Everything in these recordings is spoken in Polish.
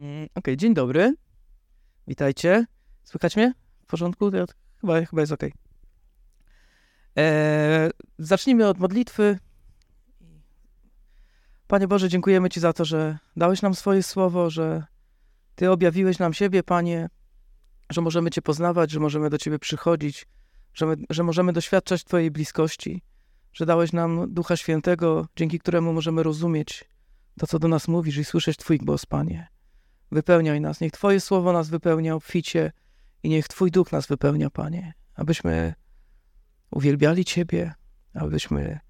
Mm, Okej, dzień dobry. Witajcie. Słychać mnie? W porządku? Chyba, chyba jest ok. Eee, zacznijmy od modlitwy. Panie Boże, dziękujemy Ci za to, że dałeś nam swoje słowo, że Ty objawiłeś nam siebie, Panie, że możemy Cię poznawać, że możemy do Ciebie przychodzić, że, my, że możemy doświadczać Twojej bliskości, że dałeś nam Ducha Świętego, dzięki któremu możemy rozumieć to, co do nas mówisz i słyszeć Twój głos, Panie. Wypełniaj nas, niech Twoje słowo nas wypełnia obficie i niech Twój duch nas wypełnia, Panie, abyśmy uwielbiali Ciebie, abyśmy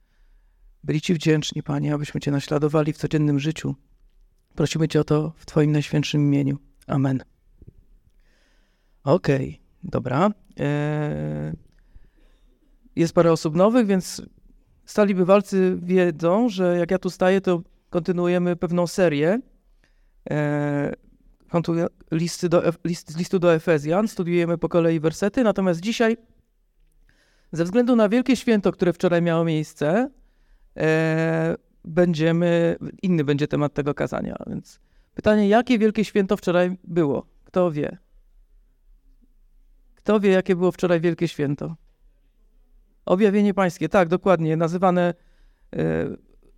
byli Ci wdzięczni, Panie, abyśmy Cię naśladowali w codziennym życiu. Prosimy Cię o to w Twoim najświętszym imieniu. Amen. Okej, okay, dobra. Eee, jest parę osób nowych, więc stali bywalcy wiedzą, że jak ja tu staję, to kontynuujemy pewną serię. Eee, listy do, list, listu do Efezjan, studiujemy po kolei wersety, natomiast dzisiaj, ze względu na wielkie święto, które wczoraj miało miejsce, e, będziemy, inny będzie temat tego kazania, więc pytanie, jakie wielkie święto wczoraj było? Kto wie? Kto wie, jakie było wczoraj wielkie święto? Objawienie pańskie, tak, dokładnie, nazywane e,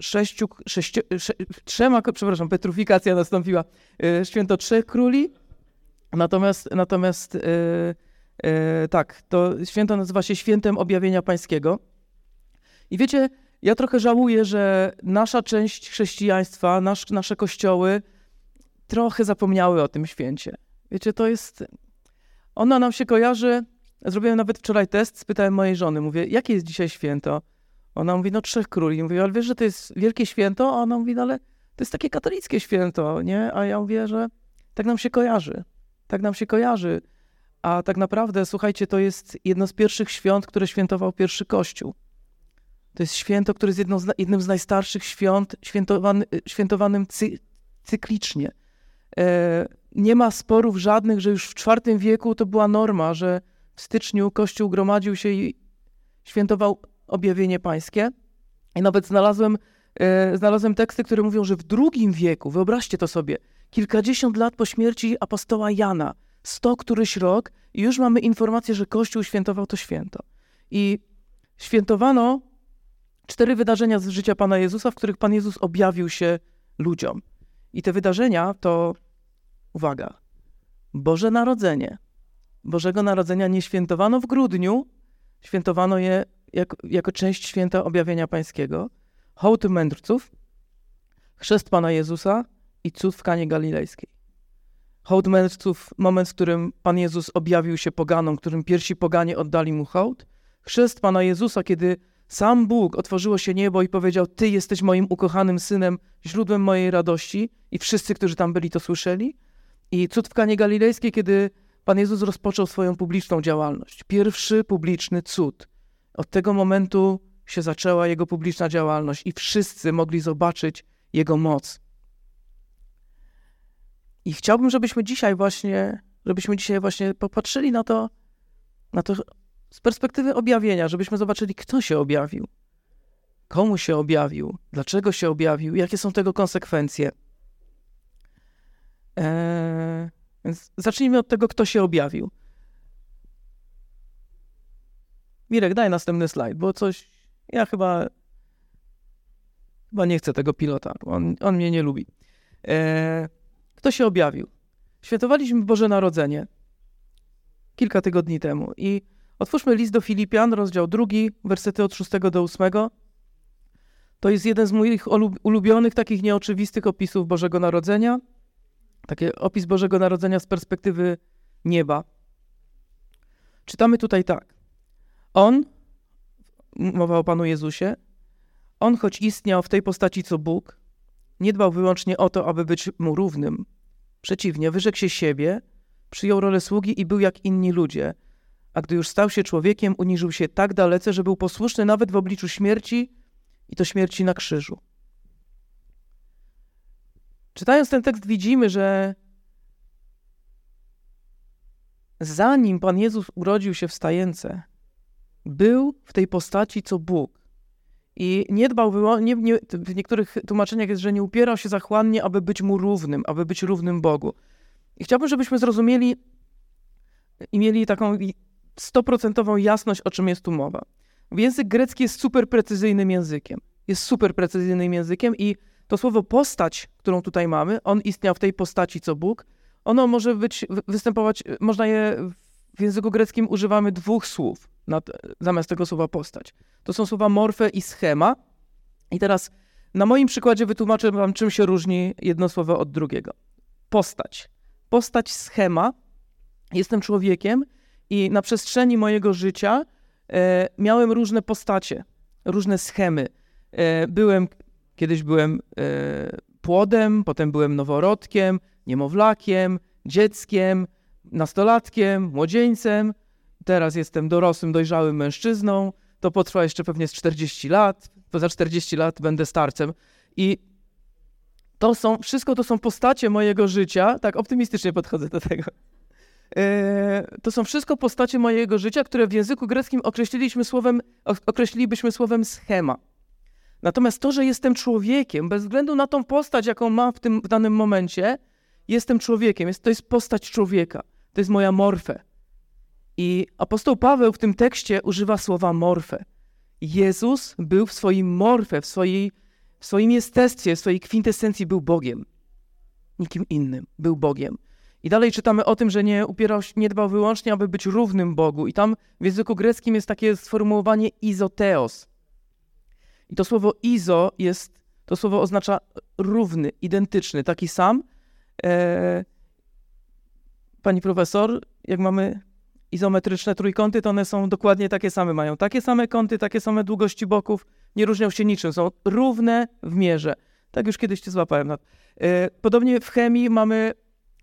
sześciu, sześciu, sze, trzema, przepraszam, petrufikacja nastąpiła, e, święto trzech króli, natomiast, natomiast e, e, tak, to święto nazywa się świętem objawienia pańskiego. I wiecie, ja trochę żałuję, że nasza część chrześcijaństwa, nasz, nasze kościoły trochę zapomniały o tym święcie. Wiecie, to jest, ona nam się kojarzy, zrobiłem nawet wczoraj test, spytałem mojej żony, mówię, jakie jest dzisiaj święto? Ona mówi, no Trzech Króli. Mówię, ale wiesz, że to jest wielkie święto? A ona mówi, no ale to jest takie katolickie święto, nie? A ja mówię, że tak nam się kojarzy. Tak nam się kojarzy. A tak naprawdę, słuchajcie, to jest jedno z pierwszych świąt, które świętował pierwszy Kościół. To jest święto, które jest jedno z, jednym z najstarszych świąt, świętowany, świętowanym cy, cyklicznie. E, nie ma sporów żadnych, że już w IV wieku to była norma, że w styczniu Kościół gromadził się i świętował objawienie pańskie. I nawet znalazłem, e, znalazłem teksty, które mówią, że w II wieku, wyobraźcie to sobie, kilkadziesiąt lat po śmierci apostoła Jana, sto któryś rok, i już mamy informację, że Kościół świętował to święto. I świętowano cztery wydarzenia z życia Pana Jezusa, w których Pan Jezus objawił się ludziom. I te wydarzenia to, uwaga, Boże Narodzenie. Bożego Narodzenia nie świętowano w grudniu, świętowano je jako, jako część święta objawienia pańskiego, hołd mędrców, chrzest Pana Jezusa i cud w Kanie Galilejskiej. Hołd mędrców, moment, w którym Pan Jezus objawił się poganom, którym pierwsi poganie oddali mu hołd. Chrzest Pana Jezusa, kiedy sam Bóg otworzyło się niebo i powiedział: Ty jesteś moim ukochanym synem, źródłem mojej radości, i wszyscy, którzy tam byli, to słyszeli. I cud w Kanie Galilejskiej, kiedy Pan Jezus rozpoczął swoją publiczną działalność. Pierwszy publiczny cud. Od tego momentu się zaczęła jego publiczna działalność i wszyscy mogli zobaczyć jego moc. I chciałbym, żebyśmy dzisiaj właśnie, żebyśmy dzisiaj właśnie popatrzyli na to, na to z perspektywy objawienia, żebyśmy zobaczyli, kto się objawił, komu się objawił, dlaczego się objawił, jakie są tego konsekwencje. Eee, więc zacznijmy od tego, kto się objawił. Mirek, daj następny slajd, bo coś. Ja chyba. Chyba nie chcę tego pilota. On, on mnie nie lubi. Eee, kto się objawił? Świętowaliśmy Boże Narodzenie kilka tygodni temu i otwórzmy list do Filipian, rozdział drugi, wersety od 6 do 8. To jest jeden z moich ulubionych, takich nieoczywistych opisów Bożego Narodzenia. Taki opis Bożego Narodzenia z perspektywy nieba. Czytamy tutaj tak. On, mowa o Panu Jezusie, on choć istniał w tej postaci co Bóg, nie dbał wyłącznie o to, aby być mu równym. Przeciwnie, wyrzekł się siebie, przyjął rolę sługi i był jak inni ludzie, a gdy już stał się człowiekiem, uniżył się tak dalece, że był posłuszny nawet w obliczu śmierci i to śmierci na krzyżu. Czytając ten tekst widzimy, że zanim Pan Jezus urodził się w stajence, był w tej postaci co Bóg I nie dbał, nie, nie, w niektórych tłumaczeniach jest, że nie upierał się zachłannie, aby być mu równym, aby być równym Bogu. I chciałbym, żebyśmy zrozumieli i mieli taką stoprocentową jasność, o czym jest tu mowa. Język grecki jest super precyzyjnym językiem. Jest super precyzyjnym językiem i to słowo postać, którą tutaj mamy, on istniał w tej postaci co Bóg, ono może być, występować, można je w języku greckim używamy dwóch słów nad, zamiast tego słowa postać. To są słowa morfe i schema. I teraz na moim przykładzie wytłumaczę wam, czym się różni jedno słowo od drugiego. Postać. Postać schema. Jestem człowiekiem i na przestrzeni mojego życia e, miałem różne postacie, różne schemy. E, byłem, kiedyś byłem e, płodem, potem byłem noworodkiem, niemowlakiem, dzieckiem, nastolatkiem, młodzieńcem, teraz jestem dorosłym, dojrzałym mężczyzną, to potrwa jeszcze pewnie z 40 lat, to za 40 lat będę starcem. I to są, wszystko to są postacie mojego życia, tak optymistycznie podchodzę do tego. E, to są wszystko postacie mojego życia, które w języku greckim określiliśmy słowem, określilibyśmy słowem schema. Natomiast to, że jestem człowiekiem, bez względu na tą postać, jaką mam w tym w danym momencie, jestem człowiekiem. Jest, to jest postać człowieka. To jest moja morfę. I apostoł Paweł w tym tekście używa słowa morfę. Jezus był w swoim morfę, w, swojej, w swoim jestestwie, w swojej kwintesencji był Bogiem. Nikim innym. Był Bogiem. I dalej czytamy o tym, że nie upierał nie dbał wyłącznie, aby być równym Bogu. I tam w języku greckim jest takie sformułowanie izoteos. I to słowo izo jest, to słowo oznacza równy, identyczny, taki sam. E, pani profesor, jak mamy izometryczne trójkąty, to one są dokładnie takie same, mają takie same kąty, takie same długości boków, nie różnią się niczym, są równe w mierze. Tak już kiedyś cię złapałem. E, podobnie w chemii mamy,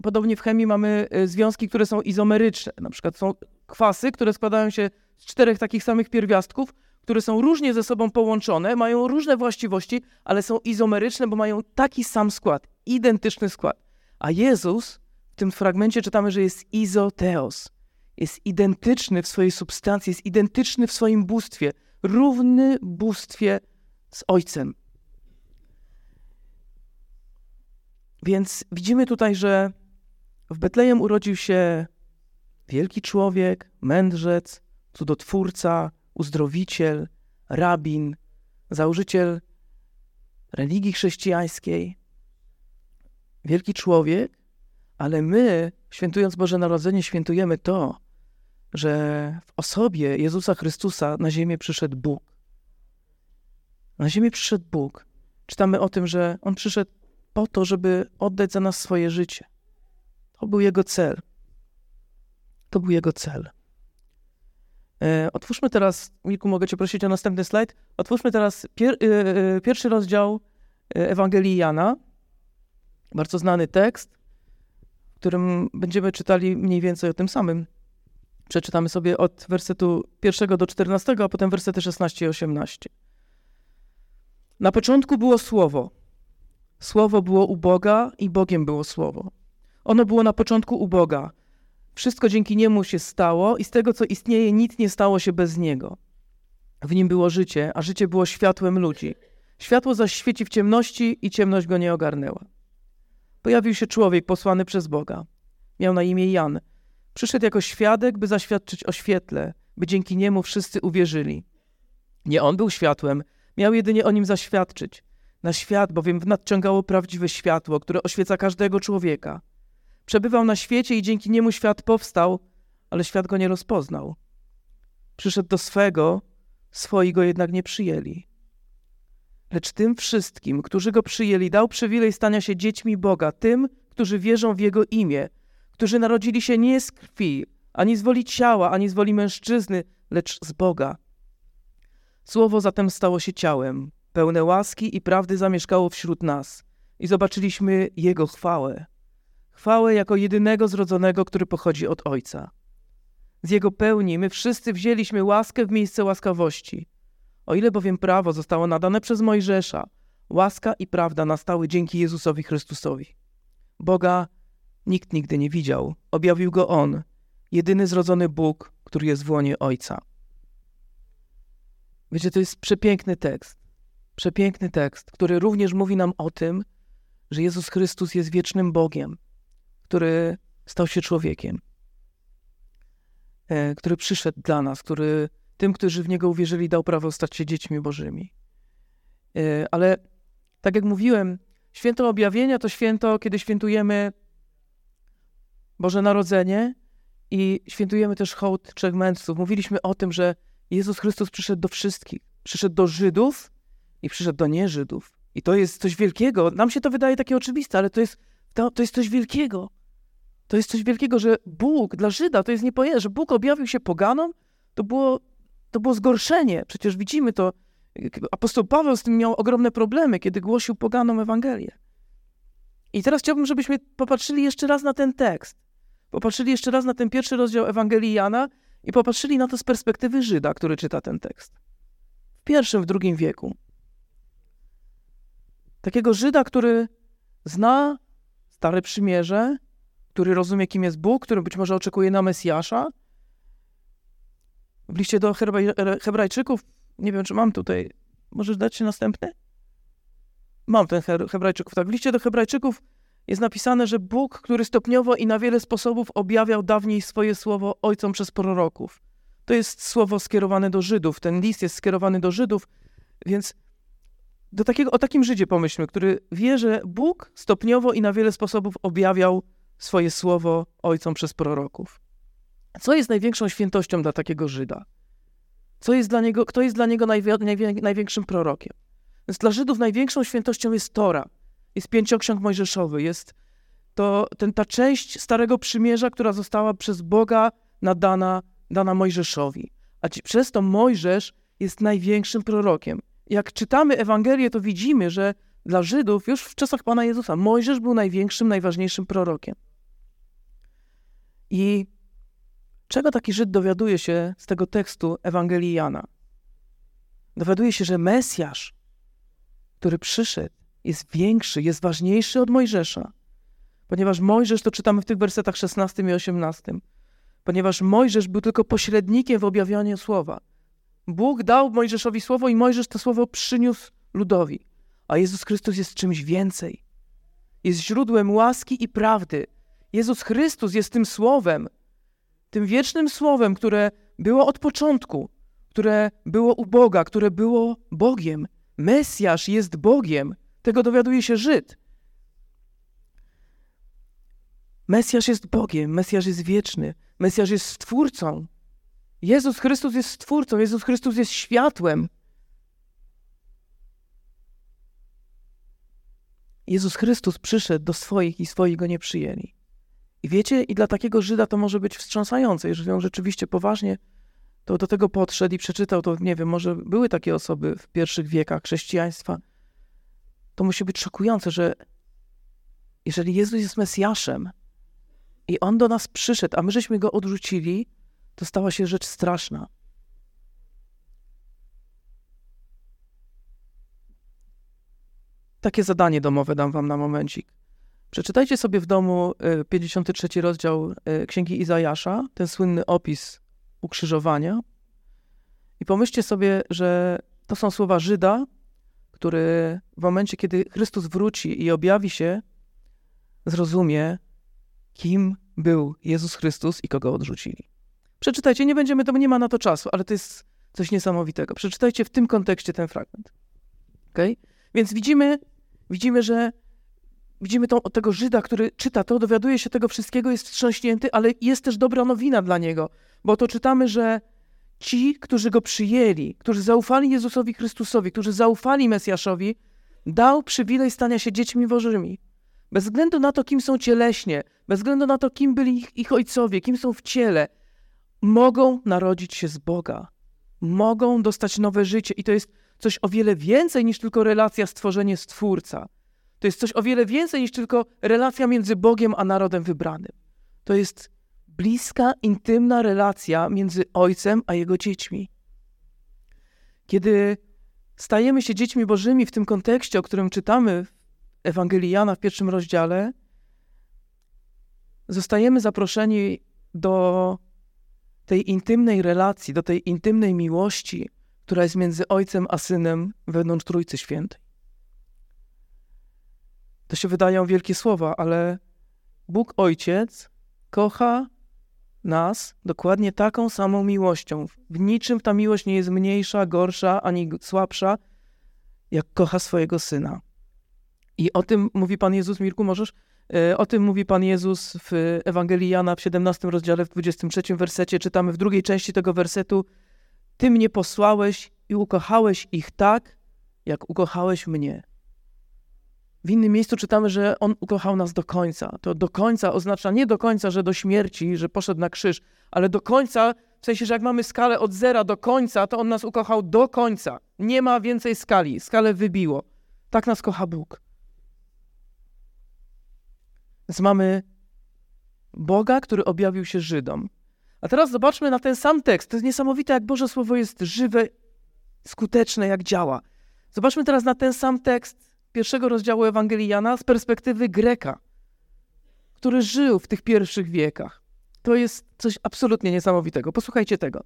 podobnie w chemii mamy e, związki, które są izomeryczne. Na przykład są kwasy, które składają się z czterech takich samych pierwiastków, które są różnie ze sobą połączone, mają różne właściwości, ale są izomeryczne, bo mają taki sam skład, identyczny skład. A Jezus w tym fragmencie czytamy, że jest izoteos jest identyczny w swojej substancji, jest identyczny w swoim bóstwie, równy bóstwie z Ojcem. Więc widzimy tutaj, że w Betlejem urodził się wielki człowiek, mędrzec, cudotwórca, uzdrowiciel, rabin, założyciel religii chrześcijańskiej. Wielki człowiek, ale my, świętując Boże Narodzenie, świętujemy to, że w osobie Jezusa Chrystusa na ziemię przyszedł Bóg. Na ziemię przyszedł Bóg. Czytamy o tym, że On przyszedł po to, żeby oddać za nas swoje życie. To był Jego cel. To był Jego cel. E, otwórzmy teraz, Milku, mogę Cię prosić o następny slajd. Otwórzmy teraz pier, e, e, pierwszy rozdział Ewangelii Jana. Bardzo znany tekst, w którym będziemy czytali mniej więcej o tym samym. Przeczytamy sobie od wersetu pierwszego do 14, a potem wersety 16 i 18. Na początku było Słowo. Słowo było u Boga i Bogiem było Słowo. Ono było na początku u Boga. Wszystko dzięki Niemu się stało i z tego, co istnieje, nic nie stało się bez Niego. W Nim było życie, a życie było światłem ludzi. Światło zaś świeci w ciemności i ciemność go nie ogarnęła. Pojawił się człowiek posłany przez Boga. Miał na imię Jan – Przyszedł jako świadek, by zaświadczyć o świetle, by dzięki niemu wszyscy uwierzyli. Nie on był światłem, miał jedynie o nim zaświadczyć. Na świat bowiem nadciągało prawdziwe światło, które oświeca każdego człowieka. Przebywał na świecie i dzięki niemu świat powstał, ale świat go nie rozpoznał. Przyszedł do swego, swoi go jednak nie przyjęli. Lecz tym wszystkim, którzy go przyjęli, dał przywilej stania się dziećmi Boga, tym, którzy wierzą w Jego imię, którzy narodzili się nie z krwi, ani z woli ciała, ani z woli mężczyzny, lecz z Boga. Słowo zatem stało się ciałem, pełne łaski i prawdy zamieszkało wśród nas i zobaczyliśmy Jego chwałę. Chwałę jako jedynego zrodzonego, który pochodzi od Ojca. Z Jego pełni my wszyscy wzięliśmy łaskę w miejsce łaskawości. O ile bowiem prawo zostało nadane przez Mojżesza, łaska i prawda nastały dzięki Jezusowi Chrystusowi. Boga nikt nigdy nie widział. Objawił go On, jedyny zrodzony Bóg, który jest w łonie Ojca. Wiecie, to jest przepiękny tekst. przepiękny tekst, który również mówi nam o tym, że Jezus Chrystus jest wiecznym Bogiem, który stał się człowiekiem, e, który przyszedł dla nas, który tym, którzy w Niego uwierzyli, dał prawo stać się dziećmi Bożymi. E, ale tak jak mówiłem, święto objawienia to święto, kiedy świętujemy Boże Narodzenie i świętujemy też hołd trzech mędrców. Mówiliśmy o tym, że Jezus Chrystus przyszedł do wszystkich. Przyszedł do Żydów i przyszedł do nieżydów. I to jest coś wielkiego. Nam się to wydaje takie oczywiste, ale to jest, to, to jest coś wielkiego. To jest coś wielkiego, że Bóg dla Żyda to jest niepojęte, że Bóg objawił się poganom, to było, to było zgorszenie. Przecież widzimy to. Apostoł Paweł z tym miał ogromne problemy, kiedy głosił poganom Ewangelię. I teraz chciałbym, żebyśmy popatrzyli jeszcze raz na ten tekst. Popatrzyli jeszcze raz na ten pierwszy rozdział Ewangelii Jana i popatrzyli na to z perspektywy Żyda, który czyta ten tekst. W pierwszym, w drugim wieku. Takiego Żyda, który zna Stare Przymierze, który rozumie, kim jest Bóg, który być może oczekuje na Mesjasza. W liście do Hebrajczyków, nie wiem, czy mam tutaj, możesz dać się następny? Mam ten Hebrajczyków, tak. W liście do Hebrajczyków jest napisane, że Bóg, który stopniowo i na wiele sposobów objawiał dawniej swoje słowo ojcom przez proroków. To jest słowo skierowane do Żydów. Ten list jest skierowany do Żydów, więc do takiego, o takim Żydzie pomyślmy, który wie, że Bóg stopniowo i na wiele sposobów objawiał swoje słowo ojcom przez proroków. Co jest największą świętością dla takiego Żyda? Co jest dla niego, kto jest dla niego największym prorokiem? Więc dla Żydów największą świętością jest Tora, jest pięcioksiąg mojżeszowy, jest to ten, ta część Starego Przymierza, która została przez Boga nadana dana Mojżeszowi. A ci, przez to Mojżesz jest największym prorokiem. Jak czytamy Ewangelię, to widzimy, że dla Żydów już w czasach Pana Jezusa Mojżesz był największym, najważniejszym prorokiem. I czego taki Żyd dowiaduje się z tego tekstu Ewangelii Jana? Dowiaduje się, że Mesjasz, który przyszedł, jest większy, jest ważniejszy od Mojżesza. Ponieważ Mojżesz, to czytamy w tych wersetach 16 i 18, ponieważ Mojżesz był tylko pośrednikiem w objawianiu słowa. Bóg dał Mojżeszowi słowo i Mojżesz to słowo przyniósł ludowi. A Jezus Chrystus jest czymś więcej. Jest źródłem łaski i prawdy. Jezus Chrystus jest tym słowem, tym wiecznym słowem, które było od początku, które było u Boga, które było Bogiem. Mesjasz jest Bogiem. Tego dowiaduje się Żyd. Mesjasz jest Bogiem, Mesjasz jest wieczny, Mesjasz jest Stwórcą. Jezus Chrystus jest Stwórcą, Jezus Chrystus jest światłem. Jezus Chrystus przyszedł do swoich i swoich go nie przyjęli. I wiecie, i dla takiego Żyda to może być wstrząsające, jeżeli on rzeczywiście poważnie to do tego podszedł i przeczytał, to nie wiem, może były takie osoby w pierwszych wiekach chrześcijaństwa. To musi być szokujące, że jeżeli Jezus jest Mesjaszem i On do nas przyszedł, a my żeśmy Go odrzucili, to stała się rzecz straszna. Takie zadanie domowe dam wam na momencik. Przeczytajcie sobie w domu 53 y, rozdział y, Księgi Izajasza, ten słynny opis ukrzyżowania. I pomyślcie sobie, że to są słowa Żyda, który w momencie, kiedy Chrystus wróci i objawi się, zrozumie, kim był Jezus Chrystus i kogo odrzucili. Przeczytajcie, nie będziemy, to nie ma na to czasu, ale to jest coś niesamowitego. Przeczytajcie w tym kontekście ten fragment. Okay? Więc widzimy, widzimy, że widzimy tą, tego Żyda, który czyta to, dowiaduje się tego wszystkiego, jest wstrząśnięty, ale jest też dobra nowina dla niego, bo to czytamy, że ci, którzy go przyjęli, którzy zaufali Jezusowi Chrystusowi, którzy zaufali Mesjaszowi, dał przywilej stania się dziećmi Bożymi. Bez względu na to, kim są cieleśnie, bez względu na to, kim byli ich, ich ojcowie, kim są w ciele, mogą narodzić się z Boga, mogą dostać nowe życie i to jest coś o wiele więcej niż tylko relacja stworzenie Stwórca. To jest coś o wiele więcej niż tylko relacja między Bogiem a narodem wybranym. To jest bliska, intymna relacja między Ojcem a Jego dziećmi. Kiedy stajemy się dziećmi Bożymi w tym kontekście, o którym czytamy w Ewangelii Jana w pierwszym rozdziale, zostajemy zaproszeni do tej intymnej relacji, do tej intymnej miłości, która jest między Ojcem a Synem wewnątrz Trójcy Świętej. To się wydają wielkie słowa, ale Bóg Ojciec kocha nas dokładnie taką samą miłością. W niczym ta miłość nie jest mniejsza, gorsza ani słabsza, jak kocha swojego Syna. I o tym mówi Pan Jezus, Mirku, możesz? E, o tym mówi Pan Jezus w Ewangelii Jana w 17 rozdziale, w 23 wersecie. Czytamy w drugiej części tego wersetu. Ty mnie posłałeś i ukochałeś ich tak, jak ukochałeś mnie. W innym miejscu czytamy, że On ukochał nas do końca. To do końca oznacza nie do końca, że do śmierci, że poszedł na krzyż, ale do końca, w sensie, że jak mamy skalę od zera do końca, to On nas ukochał do końca. Nie ma więcej skali. Skalę wybiło. Tak nas kocha Bóg. Więc mamy Boga, który objawił się Żydom. A teraz zobaczmy na ten sam tekst. To jest niesamowite, jak Boże Słowo jest żywe, skuteczne, jak działa. Zobaczmy teraz na ten sam tekst pierwszego rozdziału Ewangelii Jana z perspektywy Greka, który żył w tych pierwszych wiekach. To jest coś absolutnie niesamowitego. Posłuchajcie tego.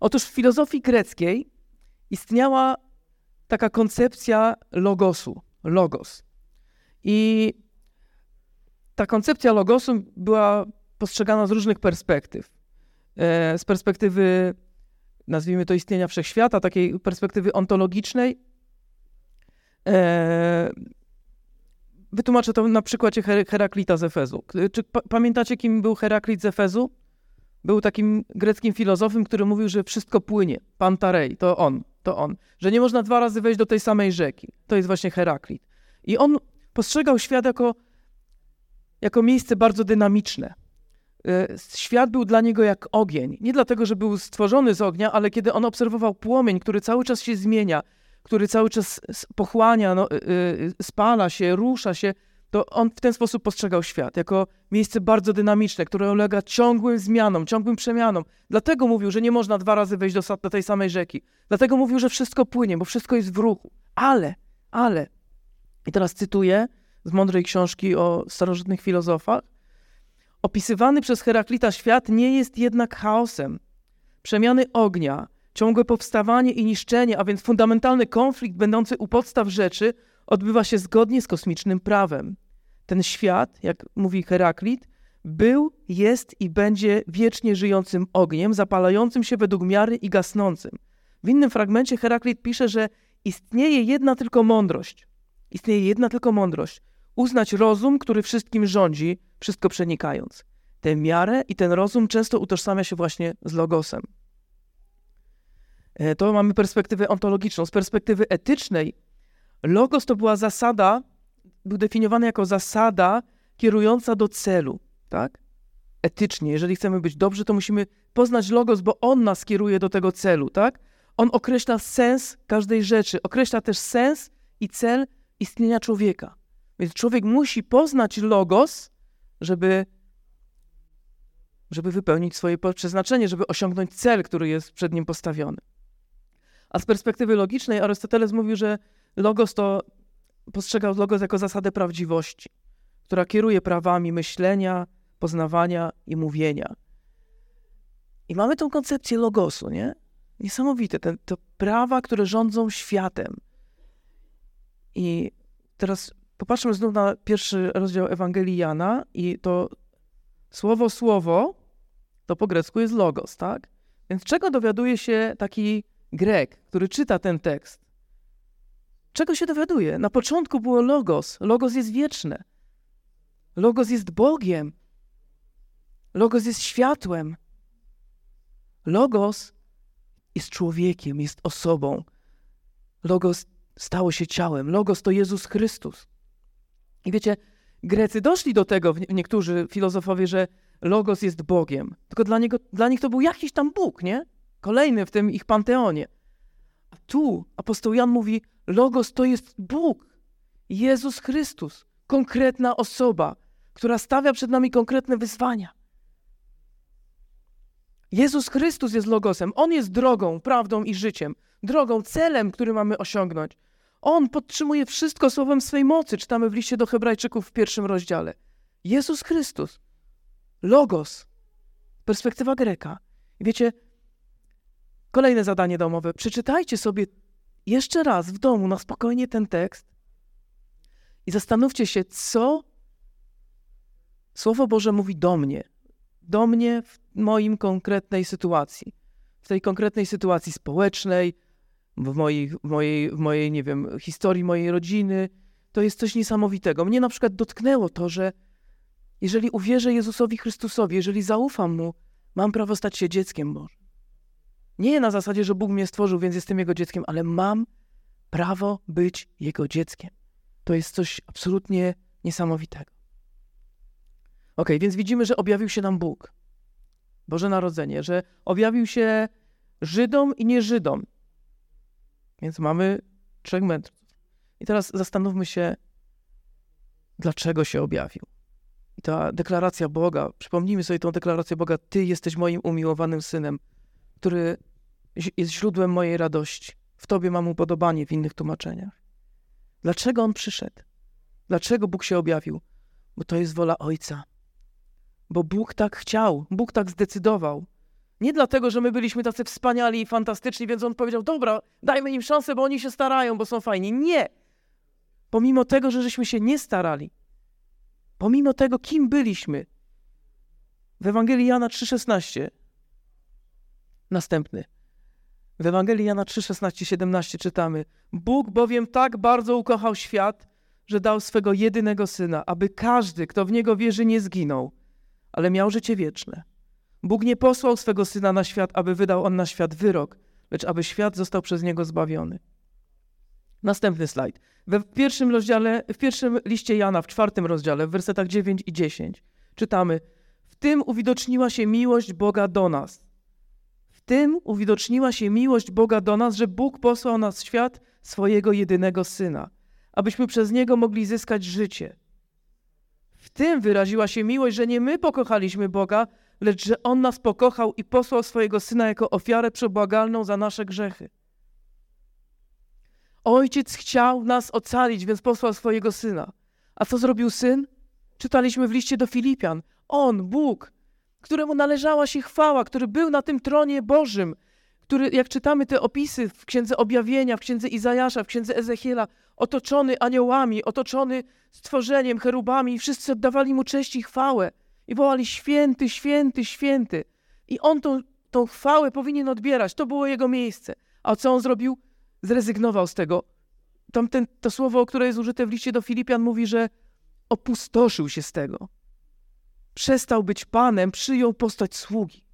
Otóż w filozofii greckiej istniała taka koncepcja logosu, logos. I ta koncepcja logosu była postrzegana z różnych perspektyw. E, z perspektywy, nazwijmy to istnienia wszechświata, takiej perspektywy ontologicznej. E, wytłumaczę to na przykładzie Heraklita z Efezu. Czy pamiętacie, kim był Heraklit z Efezu? Był takim greckim filozofem, który mówił, że wszystko płynie. Pantarei, to on, to on. Że nie można dwa razy wejść do tej samej rzeki. To jest właśnie Heraklit. I on postrzegał świat jako jako miejsce bardzo dynamiczne. E, świat był dla niego jak ogień. Nie dlatego, że był stworzony z ognia, ale kiedy on obserwował płomień, który cały czas się zmienia, który cały czas pochłania, no, yy, spala się, rusza się, to on w ten sposób postrzegał świat, jako miejsce bardzo dynamiczne, które ulega ciągłym zmianom, ciągłym przemianom. Dlatego mówił, że nie można dwa razy wejść do, do tej samej rzeki. Dlatego mówił, że wszystko płynie, bo wszystko jest w ruchu. Ale, ale, i teraz cytuję, z mądrej książki o starożytnych filozofach. Opisywany przez Heraklita świat nie jest jednak chaosem. Przemiany ognia, ciągłe powstawanie i niszczenie, a więc fundamentalny konflikt będący u podstaw rzeczy, odbywa się zgodnie z kosmicznym prawem. Ten świat, jak mówi Heraklit, był, jest i będzie wiecznie żyjącym ogniem, zapalającym się według miary i gasnącym. W innym fragmencie Heraklit pisze, że istnieje jedna tylko mądrość. Istnieje jedna tylko mądrość, uznać rozum, który wszystkim rządzi, wszystko przenikając. Tę miarę i ten rozum często utożsamia się właśnie z logosem. E, to mamy perspektywę ontologiczną. Z perspektywy etycznej, logos to była zasada, był definiowany jako zasada kierująca do celu, tak? Etycznie, jeżeli chcemy być dobrzy, to musimy poznać logos, bo on nas kieruje do tego celu, tak? On określa sens każdej rzeczy, określa też sens i cel istnienia człowieka. Więc człowiek musi poznać logos, żeby, żeby wypełnić swoje przeznaczenie, żeby osiągnąć cel, który jest przed nim postawiony. A z perspektywy logicznej Arystoteles mówił, że logos to postrzegał logos jako zasadę prawdziwości, która kieruje prawami myślenia, poznawania i mówienia. I mamy tą koncepcję logosu, nie? Niesamowite, ten, to prawa, które rządzą światem. I teraz Popatrzmy znów na pierwszy rozdział Ewangelii Jana i to słowo słowo to po grecku jest logos, tak? Więc czego dowiaduje się taki Grek, który czyta ten tekst? Czego się dowiaduje? Na początku było logos. Logos jest wieczne. Logos jest Bogiem. Logos jest światłem. Logos jest człowiekiem, jest osobą. Logos stało się ciałem. Logos to Jezus Chrystus. I wiecie, Grecy doszli do tego, niektórzy filozofowie, że Logos jest Bogiem. Tylko dla, niego, dla nich to był jakiś tam Bóg, nie? Kolejny w tym ich panteonie. A tu apostoł Jan mówi, Logos to jest Bóg, Jezus Chrystus, konkretna osoba, która stawia przed nami konkretne wyzwania. Jezus Chrystus jest Logosem. On jest drogą, prawdą i życiem. Drogą, celem, który mamy osiągnąć. On podtrzymuje wszystko słowem swej mocy. Czytamy w liście do Hebrajczyków w pierwszym rozdziale. Jezus Kolejne zadanie domowe. Przeczytajcie sobie jeszcze raz w domu na spokojnie ten tekst i zastanówcie się, co Słowo Boże mówi do mnie. Do mnie w moim konkretnej sytuacji. W tej konkretnej sytuacji społecznej, w mojej, w mojej, w mojej, nie wiem, historii mojej rodziny. To jest coś niesamowitego. Mnie na przykład dotknęło to, że jeżeli uwierzę Jezusowi Chrystusowi, jeżeli zaufam Mu, mam prawo stać się dzieckiem Bożym. Nie na zasadzie, że Bóg mnie stworzył, więc jestem Jego dzieckiem, ale mam prawo być Jego dzieckiem. To jest coś absolutnie niesamowitego. Ok, więc widzimy, że objawił się nam Bóg. Boże Narodzenie, że objawił się Żydom i nie Żydom. Więc mamy trzech mędrców. I teraz zastanówmy się, dlaczego się objawił. I ta deklaracja Boga, przypomnijmy sobie tą deklarację Boga, Ty jesteś moim umiłowanym synem, który jest źródłem mojej radości. W Tobie mam upodobanie w innych tłumaczeniach. Dlaczego On przyszedł? Dlaczego Bóg się objawił? Bo to jest wola Ojca. Bo Bóg tak chciał, Bóg tak zdecydował. Nie dlatego, że my byliśmy tacy wspaniali i fantastyczni, więc On powiedział, dobra, dajmy im szansę, bo oni się starają, bo są fajni. Nie! Pomimo tego, że żeśmy się nie starali, pomimo tego, kim byliśmy. W Ewangelii Jana 3,16 następny. W Ewangelii Jana 3, 16, 17 czytamy: Bóg bowiem tak bardzo ukochał świat, że dał swego jedynego syna, aby każdy, kto w niego wierzy, nie zginął, ale miał życie wieczne. Bóg nie posłał swego syna na świat, aby wydał on na świat wyrok, lecz aby świat został przez niego zbawiony. Następny slajd. W pierwszym rozdziale, w pierwszym liście Jana, w czwartym rozdziale, w wersetach 9 i 10 czytamy: W tym uwidoczniła się miłość Boga do nas tym uwidoczniła się miłość Boga do nas, że Bóg posłał na świat swojego jedynego Syna, abyśmy przez Niego mogli zyskać życie. W tym wyraziła się miłość, że nie my pokochaliśmy Boga, lecz że On nas pokochał i posłał swojego Syna jako ofiarę przebłagalną za nasze grzechy. Ojciec chciał nas ocalić, więc posłał swojego Syna. A co zrobił Syn? Czytaliśmy w liście do Filipian. On, Bóg, któremu należała się chwała, który był na tym tronie Bożym, który, jak czytamy te opisy w Księdze Objawienia, w Księdze Izajasza, w Księdze Ezechiela, otoczony aniołami, otoczony stworzeniem, cherubami, wszyscy oddawali mu cześć i chwałę i wołali święty, święty, święty. I on tą, tą chwałę powinien odbierać, to było jego miejsce. A co on zrobił? Zrezygnował z tego. Tamten, to słowo, które jest użyte w liście do Filipian, mówi, że opustoszył się z tego przestał być panem, przyjął postać sługi.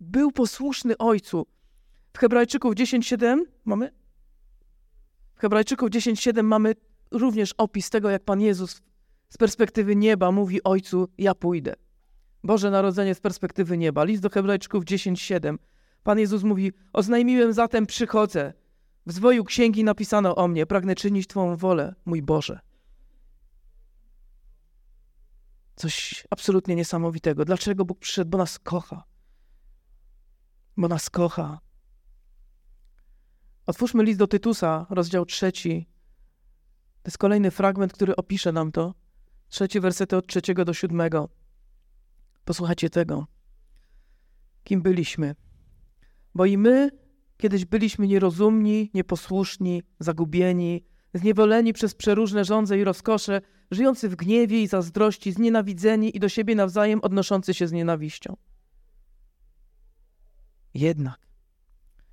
Był posłuszny ojcu. W Hebrajczyków 10:7 mamy? W Hebrajczyków 10:7 mamy również opis tego, jak Pan Jezus z perspektywy nieba mówi Ojcu: Ja pójdę. Boże Narodzenie z perspektywy nieba. List do Hebrajczyków 10:7. Pan Jezus mówi: Oznajmiłem zatem, przychodzę. W zwoju księgi napisano o mnie: Pragnę czynić Twą wolę, mój Boże. Coś absolutnie niesamowitego. Dlaczego Bóg przyszedł? Bo nas kocha. Bo nas kocha. Otwórzmy list do Tytusa, rozdział trzeci. To jest kolejny fragment, który opisze nam to. Trzeci wersety od trzeciego do siódmego. Posłuchajcie tego. Kim byliśmy? Bo i my kiedyś byliśmy nierozumni, nieposłuszni, zagubieni, zniewoleni przez przeróżne żądze i rozkosze, żyjący w gniewie i zazdrości, znienawidzeni i do siebie nawzajem odnoszący się z nienawiścią. Jednak,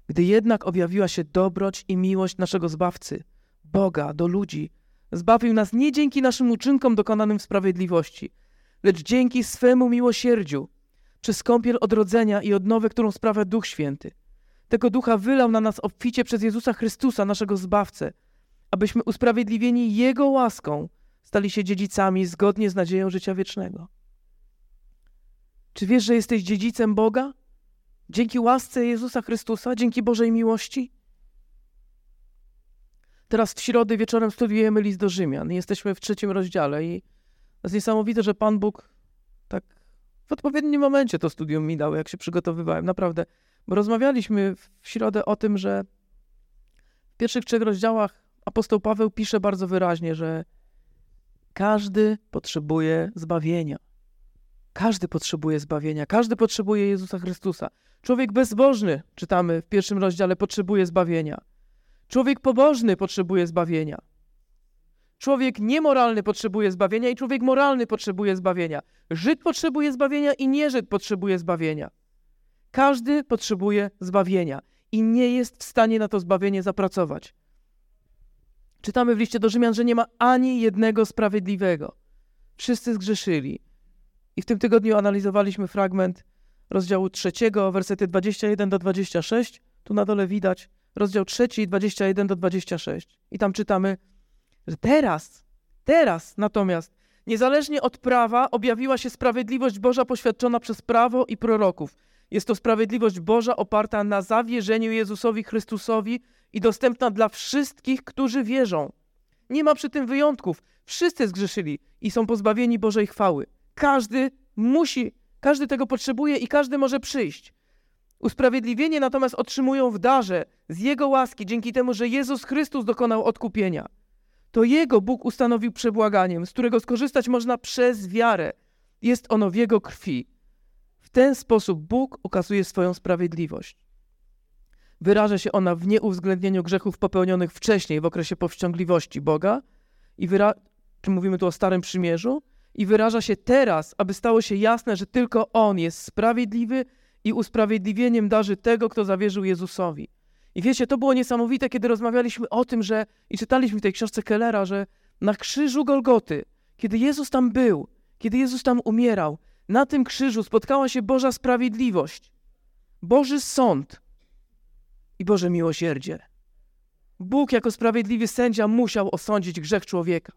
gdy jednak objawiła się dobroć i miłość naszego Zbawcy, Boga do ludzi, zbawił nas nie dzięki naszym uczynkom dokonanym w sprawiedliwości, lecz dzięki swemu miłosierdziu, przez kąpiel odrodzenia i odnowę, którą sprawia Duch Święty. Tego Ducha wylał na nas obficie przez Jezusa Chrystusa, naszego Zbawcę, abyśmy usprawiedliwieni Jego łaską stali się dziedzicami zgodnie z nadzieją życia wiecznego. Czy wiesz, że jesteś dziedzicem Boga? Dzięki łasce Jezusa Chrystusa, dzięki Bożej miłości? Teraz w środę wieczorem studiujemy list do Rzymian. Jesteśmy w trzecim rozdziale i jest niesamowite, że Pan Bóg tak w odpowiednim momencie to studium mi dał, jak się przygotowywałem. Naprawdę. Bo rozmawialiśmy w środę o tym, że w pierwszych trzech rozdziałach apostoł Paweł pisze bardzo wyraźnie, że każdy potrzebuje zbawienia. Każdy potrzebuje zbawienia, każdy potrzebuje Jezusa Chrystusa. Człowiek bezbożny, czytamy w pierwszym rozdziale, potrzebuje zbawienia. Człowiek pobożny potrzebuje zbawienia. Człowiek niemoralny potrzebuje zbawienia i człowiek moralny potrzebuje zbawienia. Żyd potrzebuje zbawienia i nieżyd potrzebuje zbawienia. Każdy potrzebuje zbawienia i nie jest w stanie na to zbawienie zapracować. Czytamy w liście do Rzymian, że nie ma ani jednego sprawiedliwego. Wszyscy zgrzeszyli. I w tym tygodniu analizowaliśmy fragment rozdziału trzeciego, wersety 21 do 26. Tu na dole widać rozdział trzeci, 21 do 26. I tam czytamy, że teraz, teraz natomiast, niezależnie od prawa, objawiła się sprawiedliwość Boża poświadczona przez prawo i proroków. Jest to sprawiedliwość Boża oparta na zawierzeniu Jezusowi Chrystusowi i dostępna dla wszystkich, którzy wierzą. Nie ma przy tym wyjątków. Wszyscy zgrzeszyli i są pozbawieni Bożej chwały. Każdy musi, każdy tego potrzebuje i każdy może przyjść. Usprawiedliwienie natomiast otrzymują w darze z Jego łaski, dzięki temu, że Jezus Chrystus dokonał odkupienia. To Jego Bóg ustanowił przebłaganiem, z którego skorzystać można przez wiarę. Jest ono w Jego krwi. W ten sposób Bóg okazuje swoją sprawiedliwość. Wyraża się ona w nieuwzględnieniu grzechów popełnionych wcześniej w okresie powściągliwości Boga, i wyra- czy mówimy tu o Starym Przymierzu, i wyraża się teraz, aby stało się jasne, że tylko On jest sprawiedliwy i usprawiedliwieniem darzy tego, kto zawierzył Jezusowi. I wiecie, to było niesamowite, kiedy rozmawialiśmy o tym, że i czytaliśmy w tej książce Kellera, że na krzyżu Golgoty, kiedy Jezus tam był, kiedy Jezus tam umierał, na tym krzyżu spotkała się Boża sprawiedliwość, Boży sąd i Boże miłosierdzie. Bóg jako sprawiedliwy sędzia musiał osądzić grzech człowieka.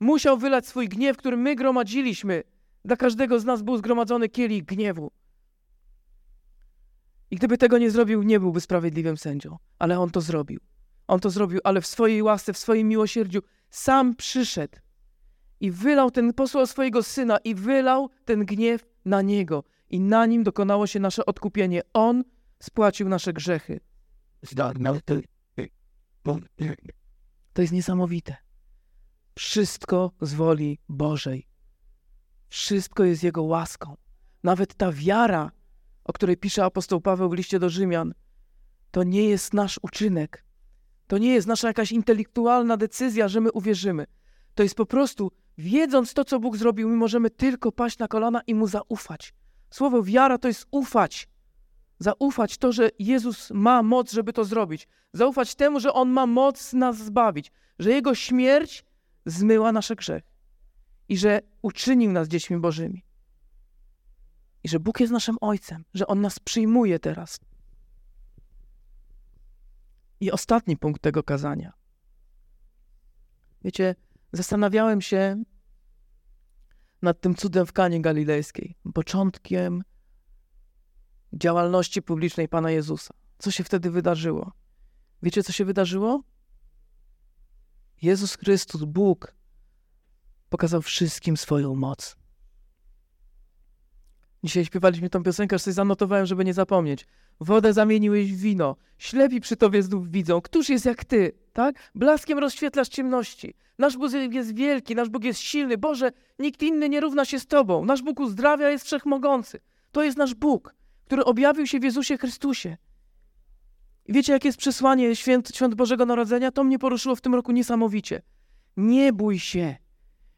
Musiał wylać swój gniew, który my gromadziliśmy. Dla każdego z nas był zgromadzony kielich gniewu. I gdyby tego nie zrobił, nie byłby sprawiedliwym sędzią. Ale on to zrobił. On to zrobił, ale w swojej łasce, w swoim miłosierdziu sam przyszedł i wylał ten, posłał swojego syna i wylał ten gniew na niego. I na nim dokonało się nasze odkupienie. On spłacił nasze grzechy. To jest niesamowite. Wszystko z woli Bożej. Wszystko jest Jego łaską. Nawet ta wiara, o której pisze apostoł Paweł w liście do Rzymian, to nie jest nasz uczynek. To nie jest nasza jakaś intelektualna decyzja, że my uwierzymy. To jest po prostu, wiedząc to, co Bóg zrobił, my możemy tylko paść na kolana i Mu zaufać. Słowo wiara to jest ufać. Zaufać to, że Jezus ma moc, żeby to zrobić. Zaufać temu, że On ma moc nas zbawić, że Jego śmierć zmyła nasze grzech i że uczynił nas dziećmi Bożymi. I że Bóg jest naszym Ojcem, że On nas przyjmuje teraz. I ostatni punkt tego kazania. Wiecie, zastanawiałem się nad tym cudem w Kanie Galilejskiej, początkiem działalności publicznej Pana Jezusa. Co się wtedy wydarzyło? Wiecie, co się wydarzyło? Jezus Chrystus, Bóg, pokazał wszystkim swoją moc. Dzisiaj śpiewaliśmy tą piosenkę, aż sobie zanotowałem, żeby nie zapomnieć. Wodę zamieniłeś w wino, ślepi przy tobie znów widzą. Któż jest jak ty, tak? Blaskiem rozświetlasz ciemności. Nasz Bóg jest wielki, nasz Bóg jest silny. Boże, nikt inny nie równa się z tobą. Nasz Bóg uzdrawia, jest wszechmogący. To jest nasz Bóg, który objawił się w Jezusie Chrystusie. I wiecie, jakie jest przesłanie świąt, świąt Bożego Narodzenia? To mnie poruszyło w tym roku niesamowicie. Nie bój się.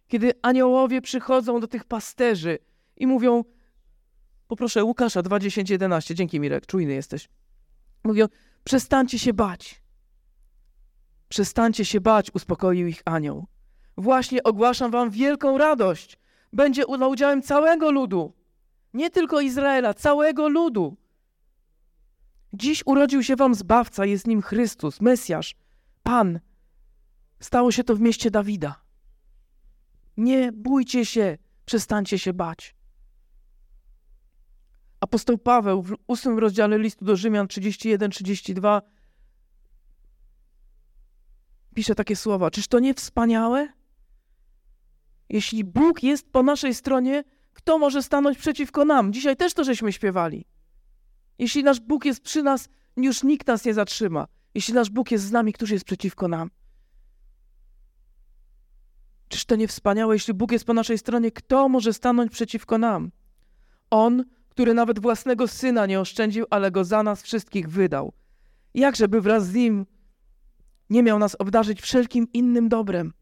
Kiedy aniołowie przychodzą do tych pasterzy i mówią, poproszę Łukasza 2.10.11, dzięki Mirek, czujny jesteś. Mówią, przestańcie się bać. Przestańcie się bać, uspokoił ich anioł. Właśnie ogłaszam wam wielką radość. Będzie na udziałem całego ludu. Nie tylko Izraela, całego ludu. Dziś urodził się wam Zbawca, jest nim Chrystus, Mesjasz, Pan. Stało się to w mieście Dawida. Nie bójcie się, przestańcie się bać. Apostoł Paweł w ósmym rozdziale listu do Rzymian 31-32 pisze takie słowa. Czyż to nie wspaniałe? Jeśli Bóg jest po naszej stronie, kto może stanąć przeciwko nam? Dzisiaj też to żeśmy śpiewali. Jeśli nasz Bóg jest przy nas, już nikt nas nie zatrzyma. Jeśli nasz Bóg jest z nami, któż jest przeciwko nam? Czyż to nie wspaniałe, jeśli Bóg jest po naszej stronie, kto może stanąć przeciwko nam? On, który nawet własnego syna nie oszczędził, ale go za nas wszystkich wydał. Jakżeby wraz z nim nie miał nas obdarzyć wszelkim innym dobrem?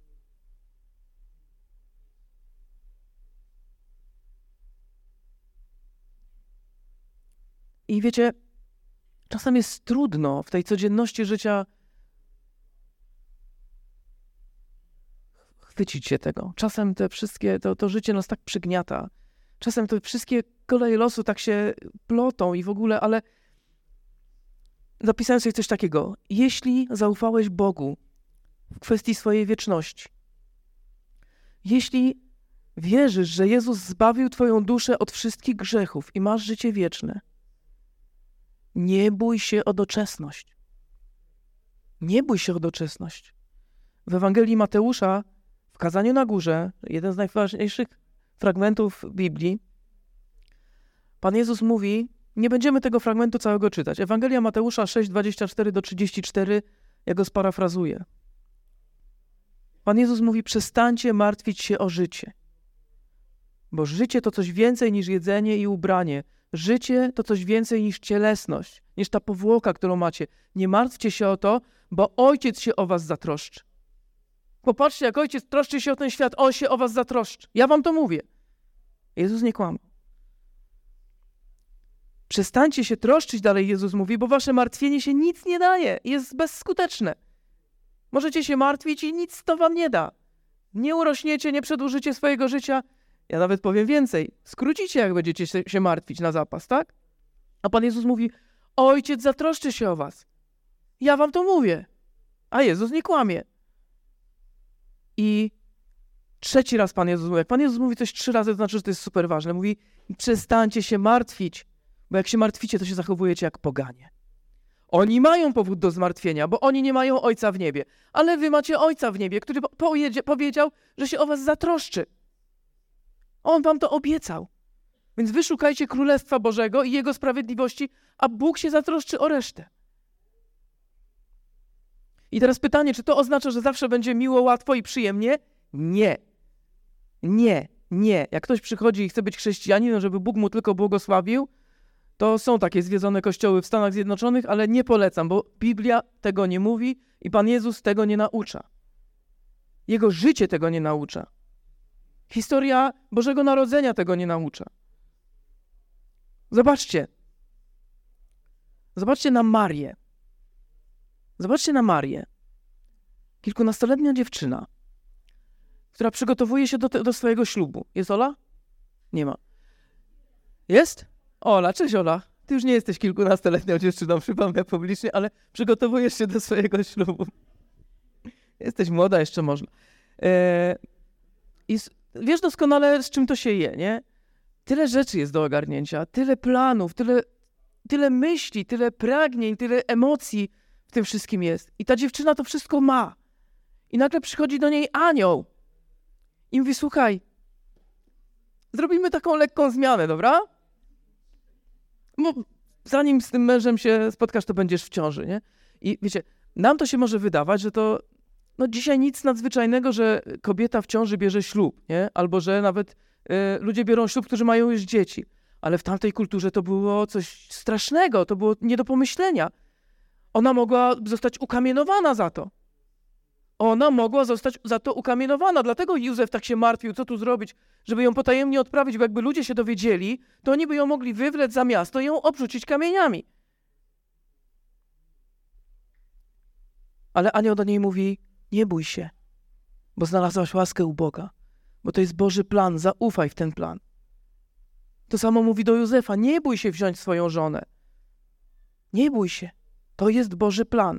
I wiecie, czasem jest trudno w tej codzienności życia chwycić się tego. Czasem te wszystkie, to, to życie nas tak przygniata. Czasem te wszystkie koleje losu tak się plotą i w ogóle, ale zapisałem sobie coś takiego. Jeśli zaufałeś Bogu w kwestii swojej wieczności, jeśli wierzysz, że Jezus zbawił Twoją duszę od wszystkich grzechów i masz życie wieczne, nie bój się o doczesność. Nie bój się o doczesność. W Ewangelii Mateusza, w kazaniu na górze, jeden z najważniejszych fragmentów Biblii, Pan Jezus mówi, nie będziemy tego fragmentu całego czytać. Ewangelia Mateusza 6, 24 do 34, ja go sparafrazuję. Pan Jezus mówi: Przestańcie martwić się o życie. Bo życie to coś więcej niż jedzenie i ubranie. Życie to coś więcej niż cielesność, niż ta powłoka, którą macie. Nie martwcie się o to, bo ojciec się o was zatroszczy. Popatrzcie, jak ojciec troszczy się o ten świat, on się o was zatroszczy. Ja wam to mówię. Jezus nie kłamał. Przestańcie się troszczyć, dalej Jezus mówi, bo wasze martwienie się nic nie daje, jest bezskuteczne. Możecie się martwić i nic to wam nie da. Nie urośniecie, nie przedłużycie swojego życia. Ja nawet powiem więcej. Skrócicie, jak będziecie się martwić na zapas, tak? A Pan Jezus mówi, ojciec zatroszczy się o was. Ja wam to mówię. A Jezus nie kłamie. I trzeci raz Pan Jezus mówi, jak Pan Jezus mówi coś trzy razy, to znaczy, że to jest super ważne. Mówi, przestańcie się martwić, bo jak się martwicie, to się zachowujecie jak poganie. Oni mają powód do zmartwienia, bo oni nie mają Ojca w niebie. Ale wy macie Ojca w niebie, który powiedział, że się o was zatroszczy. On wam to obiecał. Więc wyszukajcie Królestwa Bożego i Jego sprawiedliwości, a Bóg się zatroszczy o resztę. I teraz pytanie, czy to oznacza, że zawsze będzie miło, łatwo i przyjemnie? Nie. Nie, nie. Jak ktoś przychodzi i chce być chrześcijaninem, żeby Bóg mu tylko błogosławił, to są takie zwiedzone kościoły w Stanach Zjednoczonych, ale nie polecam, bo Biblia tego nie mówi i Pan Jezus tego nie naucza. Jego życie tego nie naucza. Historia Bożego Narodzenia tego nie naucza. Zobaczcie. Zobaczcie na Marię. Zobaczcie na Marię. Kilkunastoletnia dziewczyna, która przygotowuje się do, te, do swojego ślubu. Jest Ola? Nie ma. Jest? Ola, cześć Ola. Ty już nie jesteś kilkunastoletnią dziewczyną, przypomnę publicznie, ale przygotowujesz się do swojego ślubu. Jesteś młoda, jeszcze można. Eee, I wiesz doskonale, z czym to się je, nie? Tyle rzeczy jest do ogarnięcia, tyle planów, tyle, tyle myśli, tyle pragnień, tyle emocji w tym wszystkim jest. I ta dziewczyna to wszystko ma. I nagle przychodzi do niej anioł i mówi: Słuchaj, zrobimy taką lekką zmianę, dobra? Bo zanim z tym mężem się spotkasz, to będziesz w ciąży, nie? I wiecie, nam to się może wydawać, że to no dzisiaj nic nadzwyczajnego, że kobieta w ciąży bierze ślub, nie? Albo że nawet y, ludzie biorą ślub, którzy mają już dzieci. Ale w tamtej kulturze to było coś strasznego, to było nie do pomyślenia. Ona mogła zostać ukamienowana za to. Ona mogła zostać za to ukamienowana. Dlatego Józef tak się martwił, co tu zrobić, żeby ją potajemnie odprawić, bo jakby ludzie się dowiedzieli, to oni by ją mogli wywlec za miasto i ją obrzucić kamieniami. Ale anioł do niej mówi, nie bój się, bo znalazłaś łaskę u Boga, bo to jest Boży plan, zaufaj w ten plan. To samo mówi do Józefa, nie bój się wziąć swoją żonę. Nie bój się, to jest Boży plan.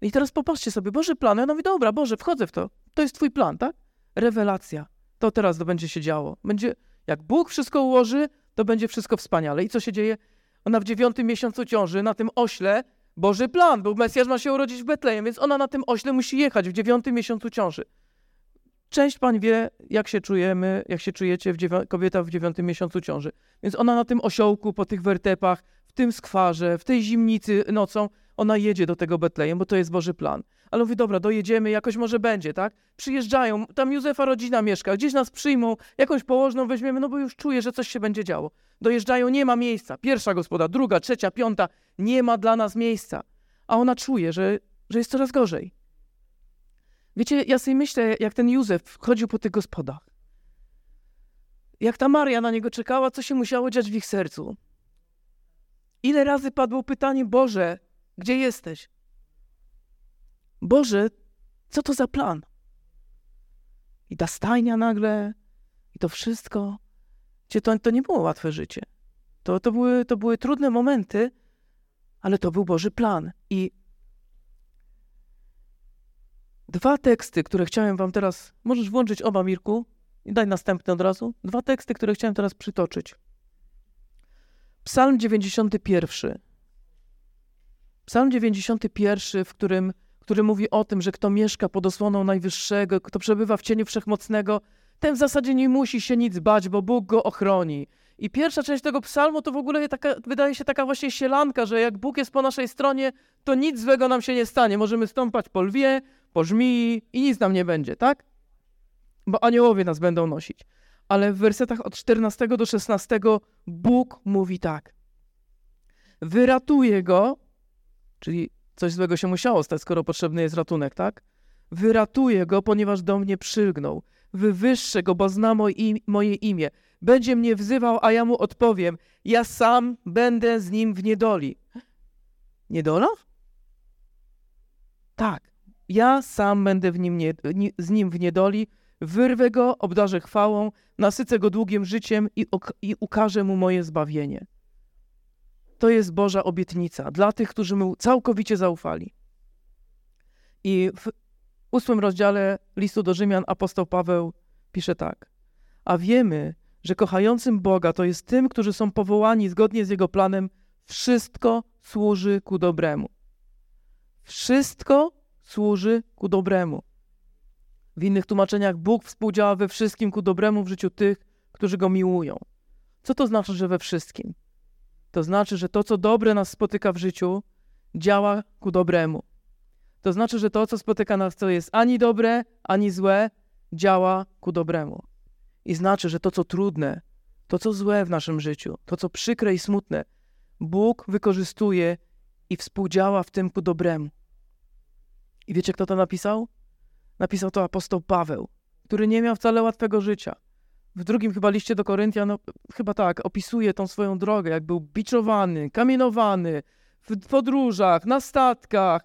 I teraz popatrzcie sobie, Boży plan. Ja mówię, dobra, Boże, wchodzę w to. To jest twój plan, tak? Rewelacja. To teraz to będzie się działo. Będzie, jak Bóg wszystko ułoży, to będzie wszystko wspaniale. I co się dzieje? Ona w dziewiątym miesiącu ciąży, na tym ośle, Boży plan, bo Mesjasz ma się urodzić w Betlejem, więc ona na tym ośle musi jechać w dziewiątym miesiącu ciąży. Część pań wie, jak się czujemy, jak się czujecie, w kobieta w dziewiątym miesiącu ciąży. Więc ona na tym osiołku, po tych wertepach, w tym skwarze, w tej zimnicy nocą, Ona jedzie do tego Betlejem, bo to jest Boży plan. Ale mówi, dobra, dojedziemy, jakoś może będzie, tak? Przyjeżdżają, tam Józefa rodzina mieszka, gdzieś nas przyjmą, jakąś położną weźmiemy, no bo już czuję, że coś się będzie działo. Dojeżdżają, nie ma miejsca. Pierwsza gospoda, druga, trzecia, piąta, nie ma dla nas miejsca. A ona czuje, że, że jest coraz gorzej. Wiecie, ja sobie myślę, jak ten Józef chodził po tych gospodach. Jak ta Maria na niego czekała, co się musiało dziać w ich sercu. Ile razy padło pytanie, Boże, gdzie jesteś? Boże, co to za plan? I ta stajnia nagle, i to wszystko. Gdzie to, to nie było łatwe życie. To, to, były, to były trudne momenty, ale to był Boży plan. I dwa teksty, które chciałem wam teraz. Możesz włączyć oba, Mirku, i daj następny od razu. Dwa teksty, które chciałem teraz przytoczyć. Psalm 91. Psalm 91, w którym, który mówi o tym, że kto mieszka pod osłoną Najwyższego, kto przebywa w cieniu Wszechmocnego, ten w zasadzie nie musi się nic bać, bo Bóg go ochroni. I pierwsza część tego psalmu to w ogóle taka, wydaje się taka właśnie sielanka, że jak Bóg jest po naszej stronie, to nic złego nam się nie stanie. Możemy stąpać po lwie, po żmii i nic nam nie będzie, tak? Bo aniołowie nas będą nosić ale w wersetach od 14 do 16 Bóg mówi tak. Wyratuję go, czyli coś złego się musiało stać, skoro potrzebny jest ratunek, tak? Wyratuję go, ponieważ do mnie przylgnął. Wywyższę go, bo zna moje imię. Będzie mnie wzywał, a ja mu odpowiem. Ja sam będę z nim w niedoli. Niedola? Tak. Ja sam będę nim nie, z nim w niedoli, Wyrwę go, obdarzę chwałą, nasycę go długim życiem i, i ukażę mu moje zbawienie. To jest Boża obietnica dla tych, którzy mu całkowicie zaufali. I w ósmym rozdziale listu do Rzymian apostoł Paweł pisze tak. A wiemy, że kochającym Boga to jest tym, którzy są powołani zgodnie z Jego planem, wszystko służy ku dobremu. Wszystko służy ku dobremu. W innych tłumaczeniach Bóg współdziała we wszystkim ku dobremu w życiu tych, którzy Go miłują. Co to znaczy, że we wszystkim? To znaczy, że to, co dobre nas spotyka w życiu, działa ku dobremu. To znaczy, że to, co spotyka nas, co jest ani dobre, ani złe, działa ku dobremu. I znaczy, że to, co trudne, to, co złe w naszym życiu, to, co przykre i smutne, Bóg wykorzystuje i współdziała w tym ku dobremu. I wiecie, kto to napisał? Napisał to apostoł Paweł, który nie miał wcale łatwego życia. W drugim chyba liście do Koryntian, no, chyba tak, opisuje tą swoją drogę, jak był biczowany, kamienowany, w podróżach, na statkach,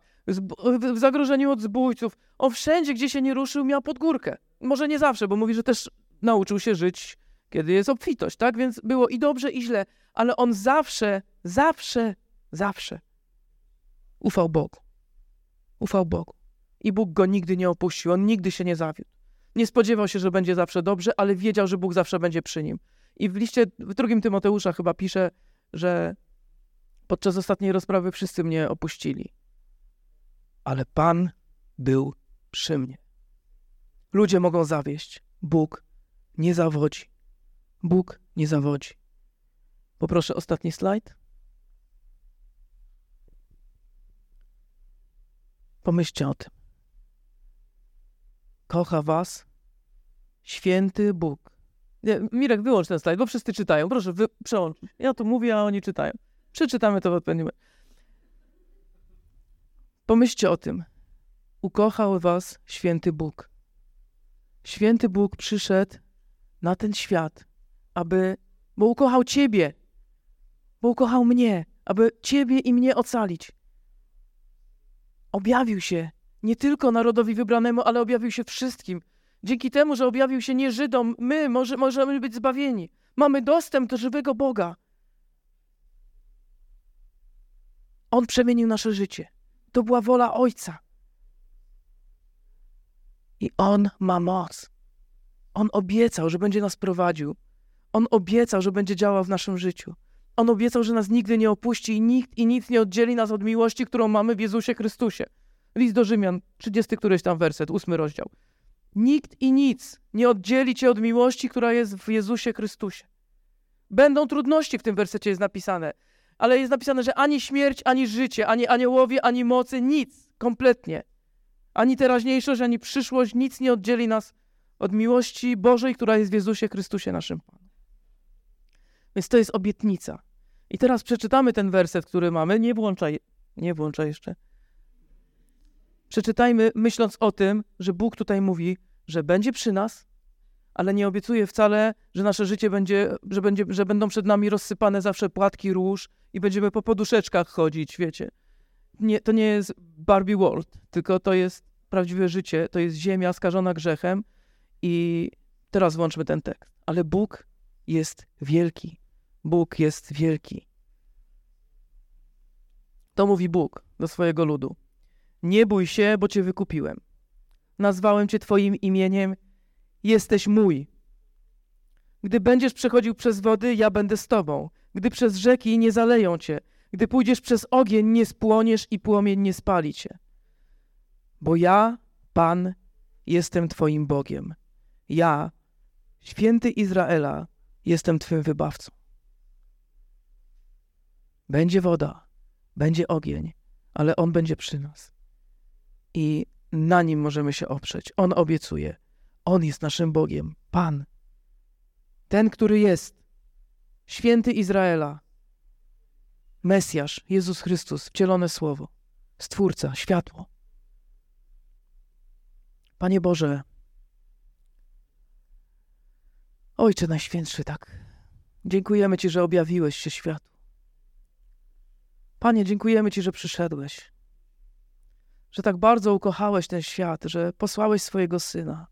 w zagrożeniu od zbójców. On wszędzie, gdzie się nie ruszył, miał podgórkę. Może nie zawsze, bo mówi, że też nauczył się żyć, kiedy jest obfitość, tak? Więc było i dobrze, i źle, ale on zawsze, zawsze, zawsze ufał Bogu. Ufał Bogu i Bóg go nigdy nie opuścił, on nigdy się nie zawiódł. Nie spodziewał się, że będzie zawsze dobrze, ale wiedział, że Bóg zawsze będzie przy nim. I w liście w drugim Tymoteusza chyba pisze, że podczas ostatniej rozprawy wszyscy mnie opuścili. Ale Pan był przy mnie. Ludzie mogą zawieść. Bóg nie zawodzi. Bóg nie zawodzi. Poproszę ostatni slajd. Pomyślcie o tym kocha was święty Bóg. Nie, Mirek, wyłącz ten slajd, bo wszyscy czytają. Proszę, wy, przełącz. Ja tu mówię, a oni czytają. Przeczytamy to w odpowiednim Pomyślcie o tym. Ukochał was święty Bóg. Święty Bóg przyszedł na ten świat, aby, bo ukochał ciebie, bo ukochał mnie, aby ciebie i mnie ocalić. Objawił się nie tylko narodowi wybranemu, ale objawił się wszystkim. Dzięki temu, że objawił się nie Żydom, my może, możemy być zbawieni. Mamy dostęp do żywego Boga. On przemienił nasze życie. To była wola Ojca. I On ma moc. On obiecał, że będzie nas prowadził. On obiecał, że będzie działał w naszym życiu. On obiecał, że nas nigdy nie opuści i nikt i nic nie oddzieli nas od miłości, którą mamy w Jezusie Chrystusie. List do Rzymian, 30 któryś tam werset, ósmy rozdział. Nikt i nic nie oddzieli cię od miłości, która jest w Jezusie Chrystusie. Będą trudności, w tym wersecie jest napisane. ale jest napisane, że ani śmierć, ani życie, ani aniołowie, ani mocy, nic, kompletnie. Ani teraźniejszość, ani przyszłość, nic nie oddzieli nas od miłości Bożej, która jest w Jezusie Chrystusie naszym Panu. Więc to jest obietnica. I teraz przeczytamy ten werset, który mamy. Nie włączaj, nie włączaj jeszcze. Przeczytajmy, myśląc o tym, że Bóg tutaj mówi, że będzie przy nas, ale nie obiecuje wcale, że nasze życie będzie, że, będzie, że będą przed nami rozsypane zawsze płatki róż i będziemy po poduszeczkach chodzić, wiecie. Nie, to nie jest Barbie World, tylko to jest prawdziwe życie, to jest ziemia skażona grzechem i teraz włączmy ten tekst. Ale Bóg jest wielki. Bóg jest wielki. To mówi Bóg do swojego ludu. Nie bój się, bo cię wykupiłem. Nazwałem cię twoim imieniem jesteś mój. Gdy będziesz przechodził przez wody, ja będę z tobą. Gdy przez rzeki nie zaleją cię, gdy pójdziesz przez ogień, nie spłoniesz i płomień nie spali cię. Bo ja, Pan, jestem twoim Bogiem. Ja, święty Izraela, jestem twym wybawcą. Będzie woda, będzie ogień, ale On będzie przy nas. I na Nim możemy się oprzeć. On obiecuje. On jest naszym Bogiem, Pan. Ten, który jest święty Izraela, Mesjasz, Jezus Chrystus, wcielone Słowo, Stwórca, światło. Panie Boże, Ojcze Najświętszy, tak, dziękujemy Ci, że objawiłeś się światu. Panie, dziękujemy Ci, że przyszedłeś, że tak bardzo ukochałeś ten świat, że posłałeś swojego Syna.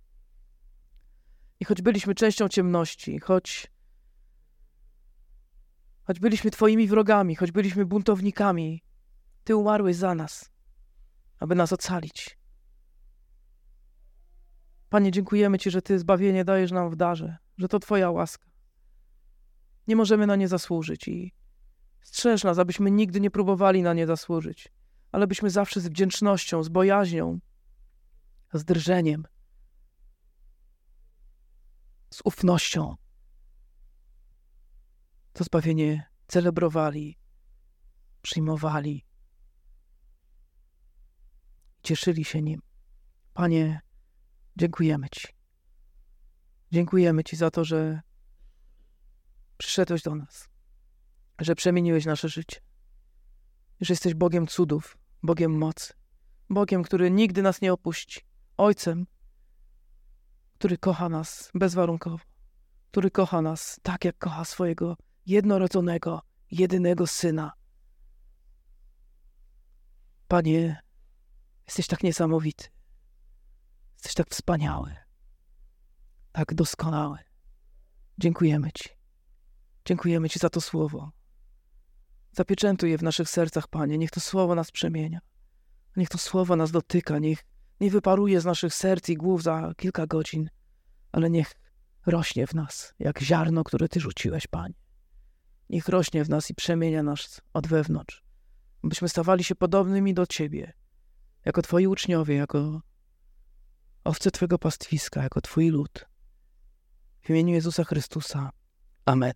I choć byliśmy częścią ciemności, choć, choć byliśmy Twoimi wrogami, choć byliśmy buntownikami, Ty umarłeś za nas, aby nas ocalić. Panie, dziękujemy Ci, że Ty zbawienie dajesz nam w darze, że to Twoja łaska. Nie możemy na nie zasłużyć i strzeż nas, abyśmy nigdy nie próbowali na nie zasłużyć, ale byśmy zawsze z wdzięcznością, z bojaźnią, z drżeniem z ufnością to zbawienie celebrowali, przyjmowali, cieszyli się nim. Panie, dziękujemy Ci. Dziękujemy Ci za to, że przyszedłeś do nas, że przemieniłeś nasze życie, że jesteś Bogiem cudów, Bogiem mocy, Bogiem, który nigdy nas nie opuści, Ojcem, który kocha nas bezwarunkowo, który kocha nas tak, jak kocha swojego jednorodzonego, jedynego syna. Panie, jesteś tak niesamowity, jesteś tak wspaniały, tak doskonały. Dziękujemy Ci. Dziękujemy Ci za to słowo. Zapieczętuj je w naszych sercach, Panie. Niech to słowo nas przemienia. Niech to słowo nas dotyka. Niech nie wyparuje z naszych serc i głów za kilka godzin, ale niech rośnie w nas, jak ziarno, które Ty rzuciłeś, Panie. Niech rośnie w nas i przemienia nas od wewnątrz, byśmy stawali się podobnymi do Ciebie, jako Twoi uczniowie, jako owce Twego pastwiska, jako Twój lud. W imieniu Jezusa Chrystusa. Amen.